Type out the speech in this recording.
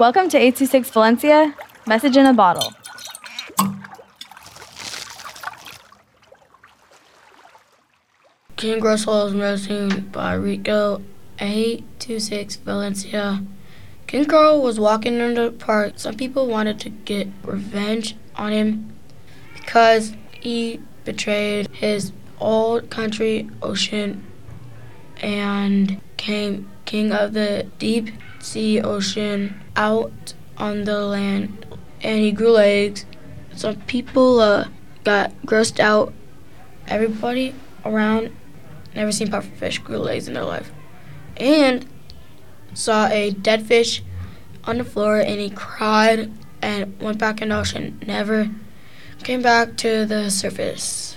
Welcome to 826 Valencia, message in a bottle. King is missing by Rico 826 Valencia. King Carl was walking in the park. Some people wanted to get revenge on him because he betrayed his old country, Ocean, and came king of the deep sea ocean out on the land. And he grew legs. Some people uh, got grossed out. Everybody around never seen pufferfish grew legs in their life. And saw a dead fish on the floor and he cried and went back in the ocean. Never came back to the surface.